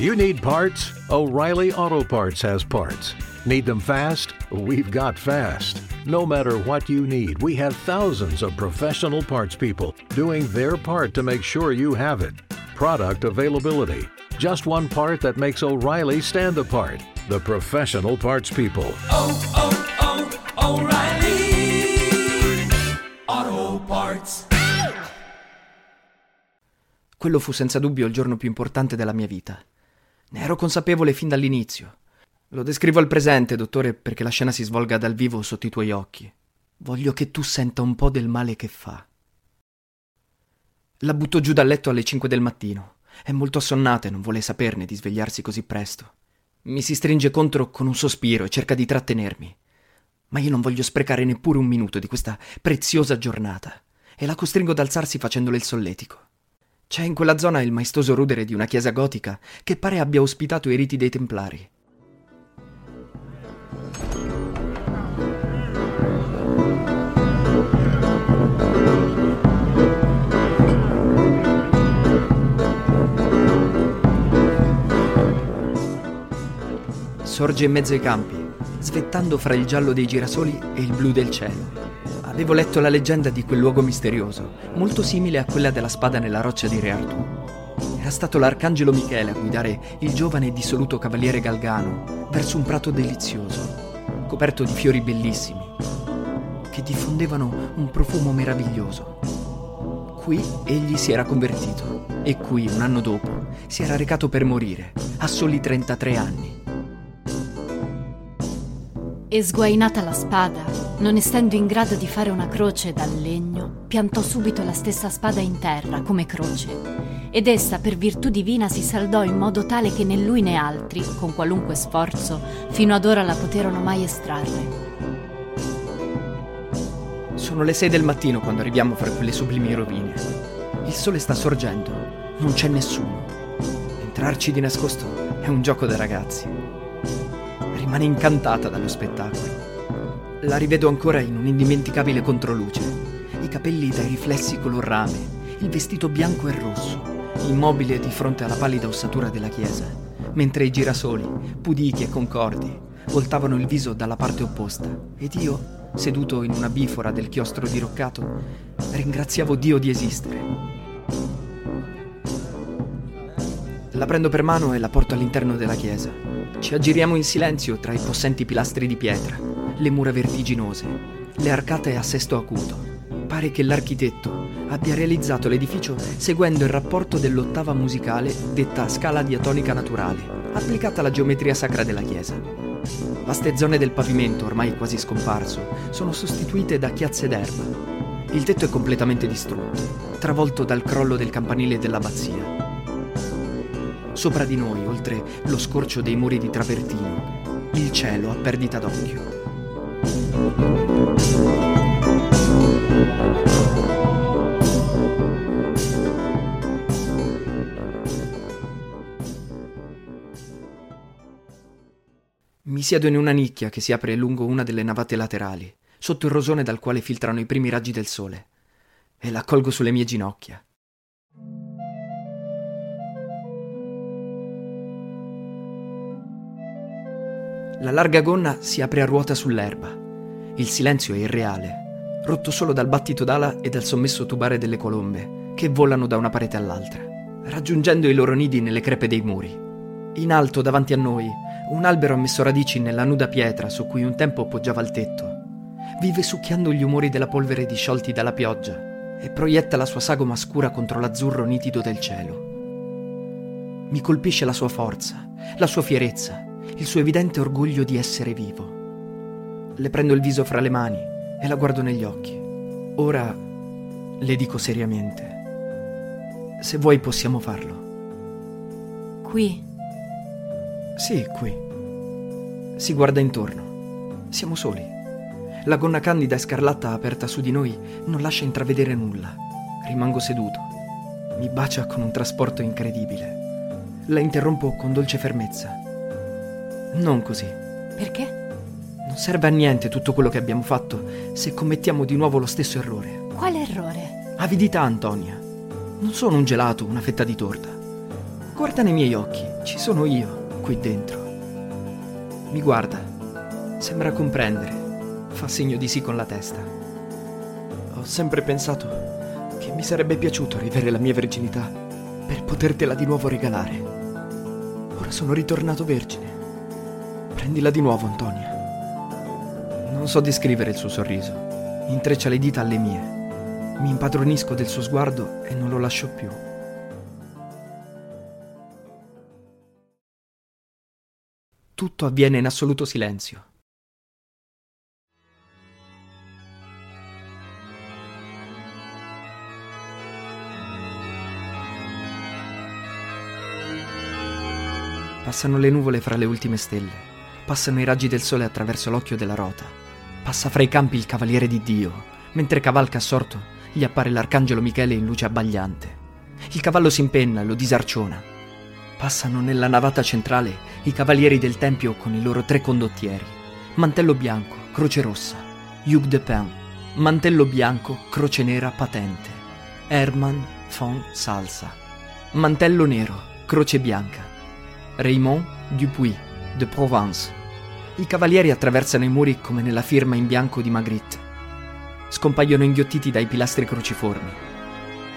You need parts? O'Reilly Auto Parts has parts. Need them fast? We've got fast. No matter what you need, we have thousands of professional parts people doing their part to make sure you have it. Product availability. Just one part that makes O'Reilly stand apart. The professional parts people. oh, oh, oh O'Reilly Auto Parts. Quello fu senza dubbio il giorno più importante della mia vita. Ne ero consapevole fin dall'inizio. Lo descrivo al presente, dottore, perché la scena si svolga dal vivo sotto i tuoi occhi. Voglio che tu senta un po' del male che fa. La butto giù dal letto alle 5 del mattino. È molto assonnata e non vuole saperne di svegliarsi così presto. Mi si stringe contro con un sospiro e cerca di trattenermi. Ma io non voglio sprecare neppure un minuto di questa preziosa giornata e la costringo ad alzarsi facendole il solletico. C'è in quella zona il maestoso rudere di una chiesa gotica che pare abbia ospitato i riti dei Templari. Sorge in mezzo ai campi, svettando fra il giallo dei girasoli e il blu del cielo. Avevo letto la leggenda di quel luogo misterioso, molto simile a quella della spada nella roccia di Re Artù. Era stato l'arcangelo Michele a guidare il giovane e dissoluto cavaliere Galgano verso un prato delizioso, coperto di fiori bellissimi, che diffondevano un profumo meraviglioso. Qui egli si era convertito e qui, un anno dopo, si era recato per morire, a soli 33 anni. E sguainata la spada, non essendo in grado di fare una croce dal legno, piantò subito la stessa spada in terra come croce. Ed essa per virtù divina si saldò in modo tale che né lui né altri, con qualunque sforzo, fino ad ora la poterono mai estrarre. Sono le 6 del mattino quando arriviamo fra quelle sublimi rovine. Il sole sta sorgendo, non c'è nessuno. Entrarci di nascosto è un gioco da ragazzi. Rimane incantata dallo spettacolo. La rivedo ancora in un'indimenticabile controluce. I capelli dai riflessi color rame, il vestito bianco e rosso, immobile di fronte alla pallida ossatura della chiesa, mentre i girasoli, pudichi e concordi, voltavano il viso dalla parte opposta ed io, seduto in una bifora del chiostro diroccato, ringraziavo Dio di esistere. La prendo per mano e la porto all'interno della chiesa. Ci aggiriamo in silenzio tra i possenti pilastri di pietra, le mura vertiginose, le arcate a sesto acuto. Pare che l'architetto abbia realizzato l'edificio seguendo il rapporto dell'ottava musicale detta scala diatonica naturale, applicata alla geometria sacra della chiesa. Vaste zone del pavimento, ormai quasi scomparso, sono sostituite da chiazze d'erba. Il tetto è completamente distrutto, travolto dal crollo del campanile dell'abbazia. Sopra di noi, oltre lo scorcio dei muri di travertino, il cielo a perdita d'occhio. Mi siedo in una nicchia che si apre lungo una delle navate laterali, sotto il rosone dal quale filtrano i primi raggi del sole, e la colgo sulle mie ginocchia. La larga gonna si apre a ruota sull'erba. Il silenzio è irreale, rotto solo dal battito d'ala e dal sommesso tubare delle colombe, che volano da una parete all'altra, raggiungendo i loro nidi nelle crepe dei muri. In alto, davanti a noi, un albero ha messo radici nella nuda pietra su cui un tempo poggiava il tetto. Vive succhiando gli umori della polvere disciolti dalla pioggia e proietta la sua sagoma scura contro l'azzurro nitido del cielo. Mi colpisce la sua forza, la sua fierezza, il suo evidente orgoglio di essere vivo. Le prendo il viso fra le mani e la guardo negli occhi. Ora le dico seriamente, se vuoi possiamo farlo. Qui, Sì, qui. Si guarda intorno. Siamo soli. La gonna candida e scarlatta aperta su di noi non lascia intravedere nulla. Rimango seduto. Mi bacia con un trasporto incredibile. La interrompo con dolce fermezza. Non così. perché? Non serve a niente tutto quello che abbiamo fatto se commettiamo di nuovo lo stesso errore. Quale errore? Avidità, Antonia. Non sono un gelato, una fetta di torta. Guarda nei miei occhi, ci sono io, qui dentro. Mi guarda, sembra comprendere, fa segno di sì con la testa. Ho sempre pensato che mi sarebbe piaciuto rivere la mia verginità per potertela di nuovo regalare. Ora sono ritornato vergine. Prendila di nuovo, Antonia. Non so descrivere il suo sorriso. Intreccia le dita alle mie. Mi impadronisco del suo sguardo e non lo lascio più. Tutto avviene in assoluto silenzio. Passano le nuvole fra le ultime stelle. Passano i raggi del sole attraverso l'occhio della rota. Passa fra i campi il cavaliere di Dio. Mentre cavalca assorto, gli appare l'arcangelo Michele in luce abbagliante. Il cavallo si impenna lo disarciona. Passano nella navata centrale i cavalieri del tempio con i loro tre condottieri. Mantello bianco, croce rossa. Hugh de Pin. Mantello bianco, croce nera, patente. Herman von Salsa. Mantello nero, croce bianca. Raymond Dupuis, de Provence. I cavalieri attraversano i muri come nella firma in bianco di Magritte. Scompaiono inghiottiti dai pilastri cruciformi.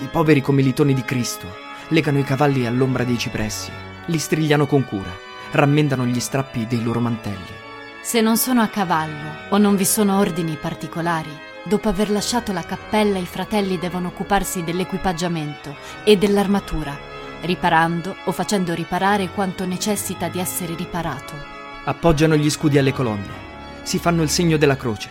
I poveri commilitoni di Cristo legano i cavalli all'ombra dei cipressi, li strigliano con cura, rammendano gli strappi dei loro mantelli. Se non sono a cavallo o non vi sono ordini particolari, dopo aver lasciato la cappella i fratelli devono occuparsi dell'equipaggiamento e dell'armatura, riparando o facendo riparare quanto necessita di essere riparato. Appoggiano gli scudi alle colonne, si fanno il segno della croce,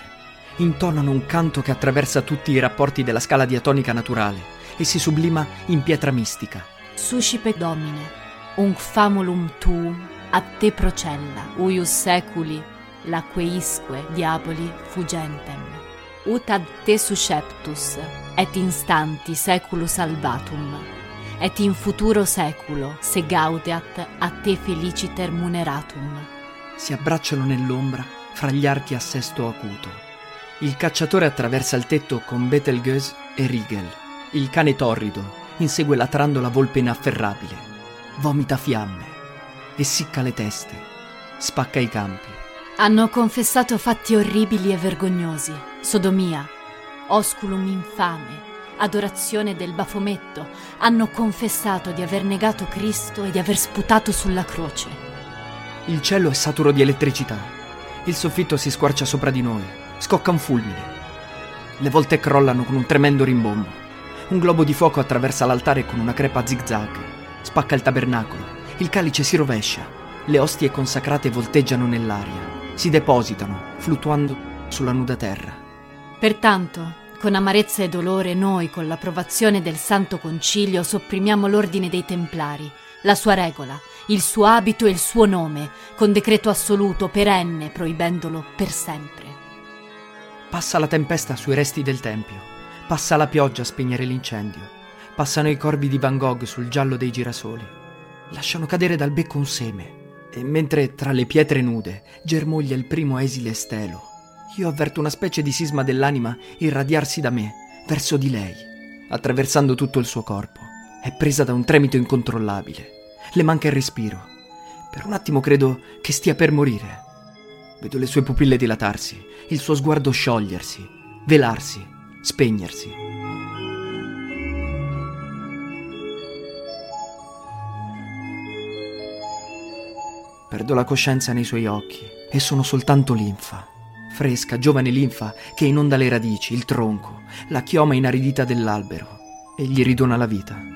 intonano un canto che attraversa tutti i rapporti della scala diatonica naturale e si sublima in pietra mistica. Suscipe domine, unc famulum tuum a te procella, uius seculi laqueisque diaboli fugentem. Ut ad te susceptus, et instanti seculus albatum, et in futuro seculo se gaudeat a te feliciter muneratum. Si abbracciano nell'ombra fra gli archi a sesto acuto. Il cacciatore attraversa il tetto con Betelgeuse e Riegel. Il cane torrido insegue latrando la volpe inafferrabile. Vomita fiamme, essicca le teste, spacca i campi. Hanno confessato fatti orribili e vergognosi, sodomia, osculum infame, adorazione del bafometto. Hanno confessato di aver negato Cristo e di aver sputato sulla croce. Il cielo è saturo di elettricità. Il soffitto si squarcia sopra di noi. Scocca un fulmine. Le volte crollano con un tremendo rimbombo. Un globo di fuoco attraversa l'altare con una crepa zigzag. Spacca il tabernacolo. Il calice si rovescia. Le ostie consacrate volteggiano nell'aria. Si depositano, fluttuando sulla nuda terra. Pertanto, con amarezza e dolore, noi, con l'approvazione del Santo Concilio, sopprimiamo l'ordine dei Templari, la sua regola, il suo abito e il suo nome, con decreto assoluto, perenne, proibendolo per sempre. Passa la tempesta sui resti del tempio. Passa la pioggia a spegnere l'incendio. Passano i corvi di Van Gogh sul giallo dei girasoli. Lasciano cadere dal becco un seme. E mentre tra le pietre nude germoglia il primo esile stelo, io avverto una specie di sisma dell'anima irradiarsi da me, verso di lei, attraversando tutto il suo corpo. È presa da un tremito incontrollabile. Le manca il respiro. Per un attimo credo che stia per morire. Vedo le sue pupille dilatarsi, il suo sguardo sciogliersi, velarsi, spegnersi. Perdo la coscienza nei suoi occhi e sono soltanto linfa. Fresca, giovane linfa che inonda le radici, il tronco, la chioma inaridita dell'albero e gli ridona la vita.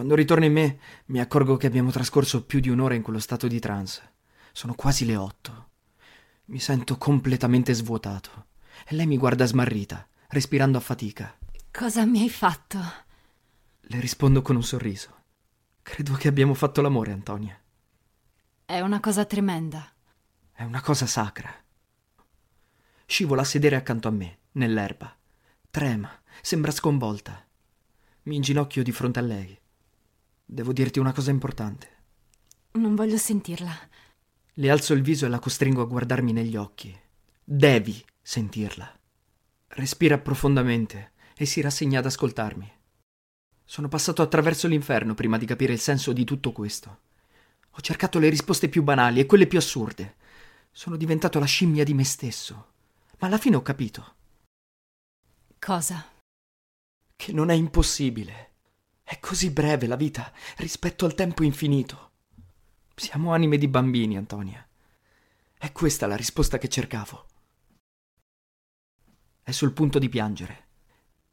Quando ritorno in me, mi accorgo che abbiamo trascorso più di un'ora in quello stato di trance. Sono quasi le otto. Mi sento completamente svuotato e lei mi guarda smarrita, respirando a fatica. Cosa mi hai fatto? Le rispondo con un sorriso. Credo che abbiamo fatto l'amore, Antonia. È una cosa tremenda. È una cosa sacra. Scivola a sedere accanto a me, nell'erba. Trema, sembra sconvolta. Mi inginocchio di fronte a lei. Devo dirti una cosa importante. Non voglio sentirla. Le alzo il viso e la costringo a guardarmi negli occhi. Devi sentirla. Respira profondamente e si rassegna ad ascoltarmi. Sono passato attraverso l'inferno prima di capire il senso di tutto questo. Ho cercato le risposte più banali e quelle più assurde. Sono diventato la scimmia di me stesso. Ma alla fine ho capito Cosa? che non è impossibile. È così breve la vita rispetto al tempo infinito. Siamo anime di bambini, Antonia. È questa la risposta che cercavo. È sul punto di piangere.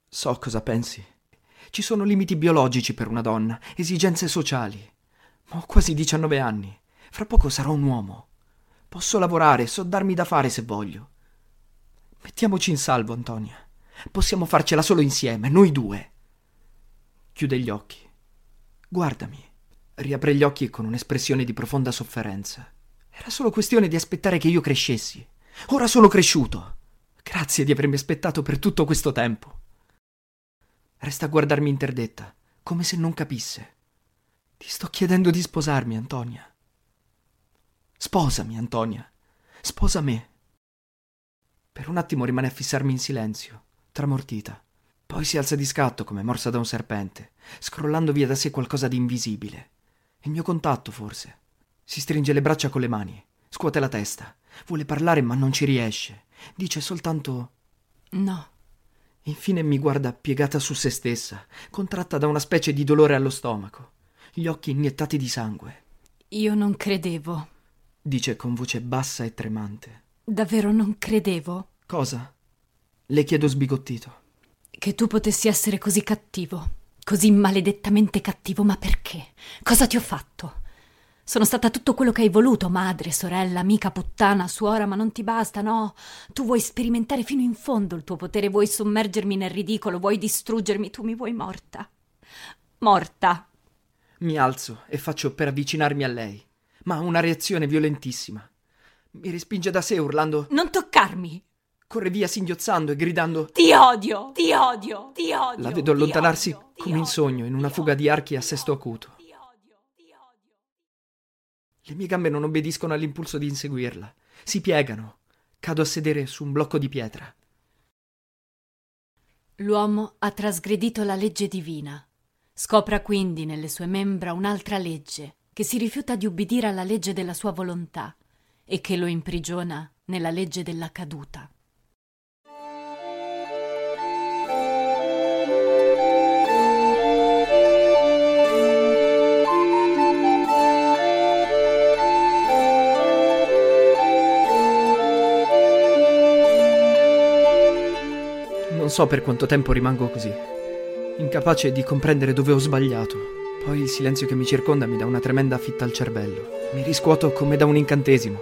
So cosa pensi. Ci sono limiti biologici per una donna, esigenze sociali. Ma ho quasi 19 anni. Fra poco sarò un uomo. Posso lavorare, so darmi da fare se voglio. Mettiamoci in salvo, Antonia. Possiamo farcela solo insieme, noi due. Chiude gli occhi. Guardami. Riapre gli occhi con un'espressione di profonda sofferenza. Era solo questione di aspettare che io crescessi. Ora sono cresciuto. Grazie di avermi aspettato per tutto questo tempo. Resta a guardarmi interdetta, come se non capisse. Ti sto chiedendo di sposarmi, Antonia. Sposami, Antonia. Sposa me. Per un attimo rimane a fissarmi in silenzio, tramortita. Poi si alza di scatto come morsa da un serpente, scrollando via da sé qualcosa di invisibile. Il mio contatto, forse. Si stringe le braccia con le mani, scuote la testa. Vuole parlare ma non ci riesce. Dice soltanto No. Infine mi guarda piegata su se stessa, contratta da una specie di dolore allo stomaco, gli occhi iniettati di sangue. Io non credevo. Dice con voce bassa e tremante. Davvero non credevo Cosa? Le chiedo sbigottito. Che tu potessi essere così cattivo. Così maledettamente cattivo. Ma perché? Cosa ti ho fatto? Sono stata tutto quello che hai voluto, madre, sorella, amica, puttana, suora, ma non ti basta, no? Tu vuoi sperimentare fino in fondo il tuo potere, vuoi sommergermi nel ridicolo, vuoi distruggermi, tu mi vuoi morta. Morta. Mi alzo e faccio per avvicinarmi a lei, ma ha una reazione violentissima. Mi respinge da sé urlando, Non toccarmi. Corre via singhiozzando e gridando. Ti odio, ti odio, ti odio. La vedo allontanarsi odio, come in sogno, in una fuga di archi a sesto acuto. ti odio, ti odio. Le mie gambe non obbediscono all'impulso di inseguirla. Si piegano. Cado a sedere su un blocco di pietra. L'uomo ha trasgredito la legge divina. Scopra quindi nelle sue membra un'altra legge che si rifiuta di ubbidire alla legge della sua volontà e che lo imprigiona nella legge della caduta. Non so per quanto tempo rimango così, incapace di comprendere dove ho sbagliato. Poi il silenzio che mi circonda mi dà una tremenda fitta al cervello. Mi riscuoto come da un incantesimo.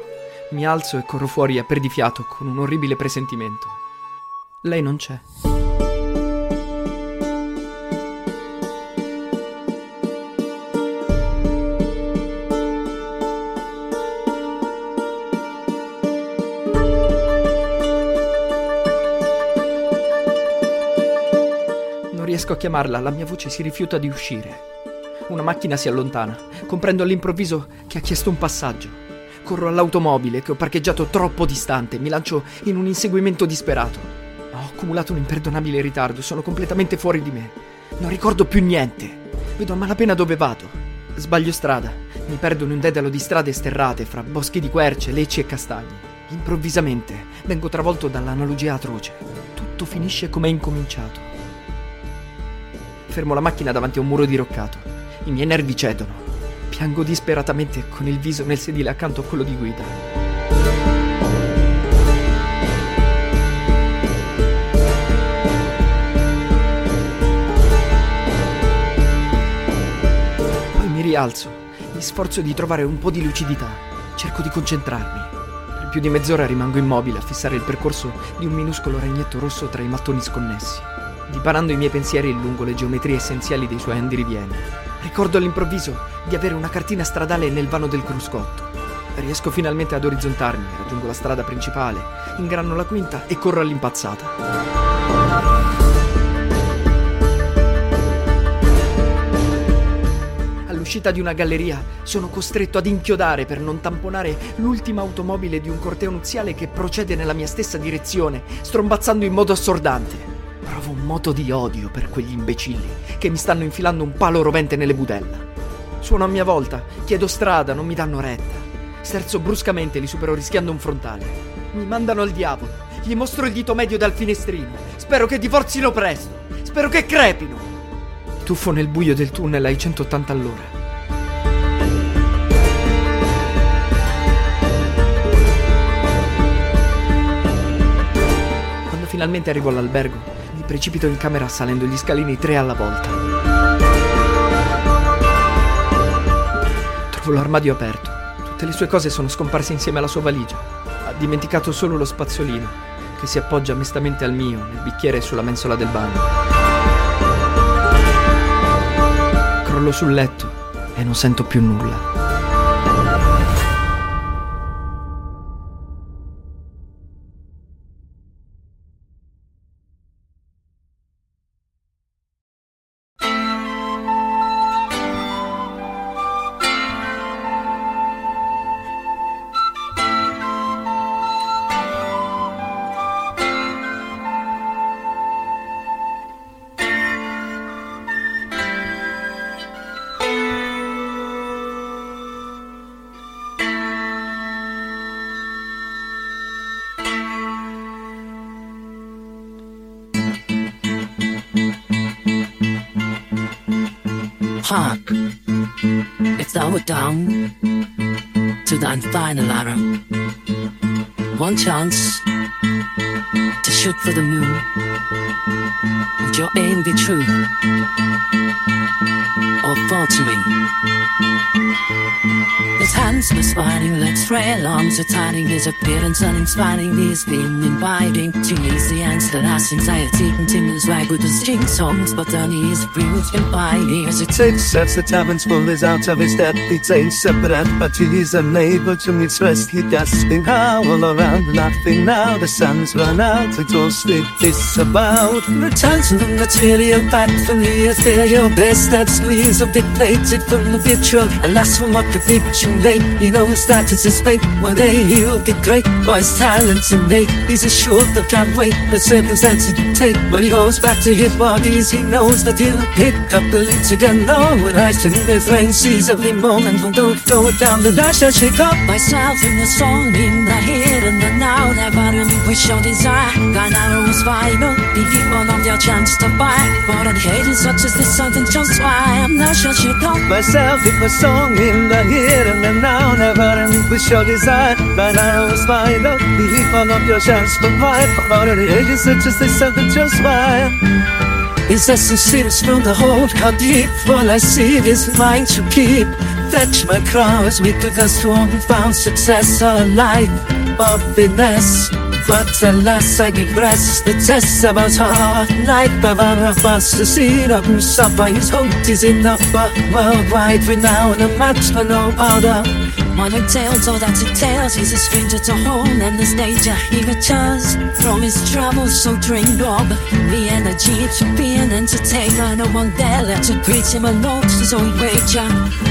Mi alzo e corro fuori a perdifiato con un orribile presentimento. Lei non c'è. Riesco a chiamarla, la mia voce si rifiuta di uscire. Una macchina si allontana. Comprendo all'improvviso che ha chiesto un passaggio. Corro all'automobile che ho parcheggiato troppo distante, mi lancio in un inseguimento disperato. Ho accumulato un imperdonabile ritardo, sono completamente fuori di me. Non ricordo più niente. Vedo a malapena dove vado. Sbaglio strada. Mi perdo in un dedalo di strade sterrate fra boschi di querce, lecci e castagni. Improvvisamente vengo travolto dall'analogia atroce. Tutto finisce come è incominciato. Fermo la macchina davanti a un muro diroccato. I miei nervi cedono. Piango disperatamente con il viso nel sedile accanto a quello di guida. Poi mi rialzo, mi sforzo di trovare un po' di lucidità. Cerco di concentrarmi. Per più di mezz'ora rimango immobile a fissare il percorso di un minuscolo ragnetto rosso tra i mattoni sconnessi. Dipanando i miei pensieri lungo le geometrie essenziali dei suoi andirivieni. Ricordo all'improvviso di avere una cartina stradale nel vano del cruscotto. Riesco finalmente ad orizzontarmi, raggiungo la strada principale, ingranno la quinta e corro all'impazzata. All'uscita di una galleria sono costretto ad inchiodare per non tamponare l'ultima automobile di un corteo nuziale che procede nella mia stessa direzione, strombazzando in modo assordante. Provo un moto di odio per quegli imbecilli che mi stanno infilando un palo rovente nelle budella. Suono a mia volta, chiedo strada, non mi danno retta. Sterzo bruscamente, li supero rischiando un frontale. Mi mandano al diavolo, gli mostro il dito medio dal finestrino. Spero che divorzino presto, spero che crepino. Tuffo nel buio del tunnel ai 180 all'ora. Quando finalmente arrivo all'albergo, precipito in camera salendo gli scalini tre alla volta. Trovo l'armadio aperto. Tutte le sue cose sono scomparse insieme alla sua valigia. Ha dimenticato solo lo spazzolino, che si appoggia mestamente al mio, nel bicchiere e sulla mensola del bagno. Crollo sul letto e non sento più nulla. Hark, it's our dawn to thine final arrow. One chance to shoot for the moon. Would your aim be true or faltering? Hands were smiling like frail arms are tightening His appearance uninspiring He's been inviting to easy and the last anxiety continues. Right with the string songs But then he's bruised and biting As it takes sets the taverns full is out of his depth. He takes separate but he's unable to meet rest He gasping howl around laughing. Now The sun's run out exhausted this disavowed Returns from the material back from the ethereal best that squeeze a bit plated from the virtual Alas from what the picture late He knows that it's his fate One day he'll get great. For his talents innate He's assured that can't wait The circumstances to take. When he goes back to his bodies He knows that he'll pick up the leads again. No, when I sing the flame Sees every moment From don't throw it down The dash I shake up myself in the song In the here and the now Never relinquish your desire God final. Be people of your chance to buy. But I hate it such as this something just why I'm not sure shake up Myself in the song in the here and the now down Erfahren bis your desire. But I was mein Love Die Lied von und your chance to fight Oder die Eggs sind just nicht so gut just fine Is that sincere from the heart? How deep? All I see is mine to keep. Fetch my cross, we could us home and found success, or life but finesse but alas I regress The test about hard life About a fast to see the suffer His hope is enough But worldwide renown A match for no other Who tells all that it tells He's a stranger to home And there's danger. He returns From his travels so drained of The energy to be an entertainer. No one there left to greet him alone. So he wager.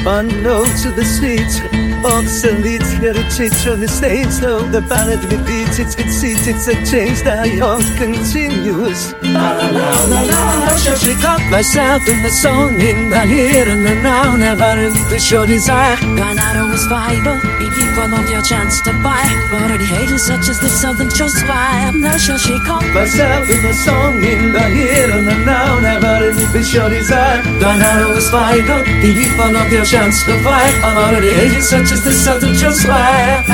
Unknown to the streets Obsolete heritage on the stage So the ballad repeats its conceit It's a change that young continues. La la la la la pick up myself in the song? In the here and the now Never relinquish your desire. Gone out of his fiber Be people of your chance to buy Already hated such as this something just why I'm not sure she come Myself in the song in the here and the now Never relinquish your desire. Gone out of his fiber Be people of your chance to buy. I'm already hated such as this something just why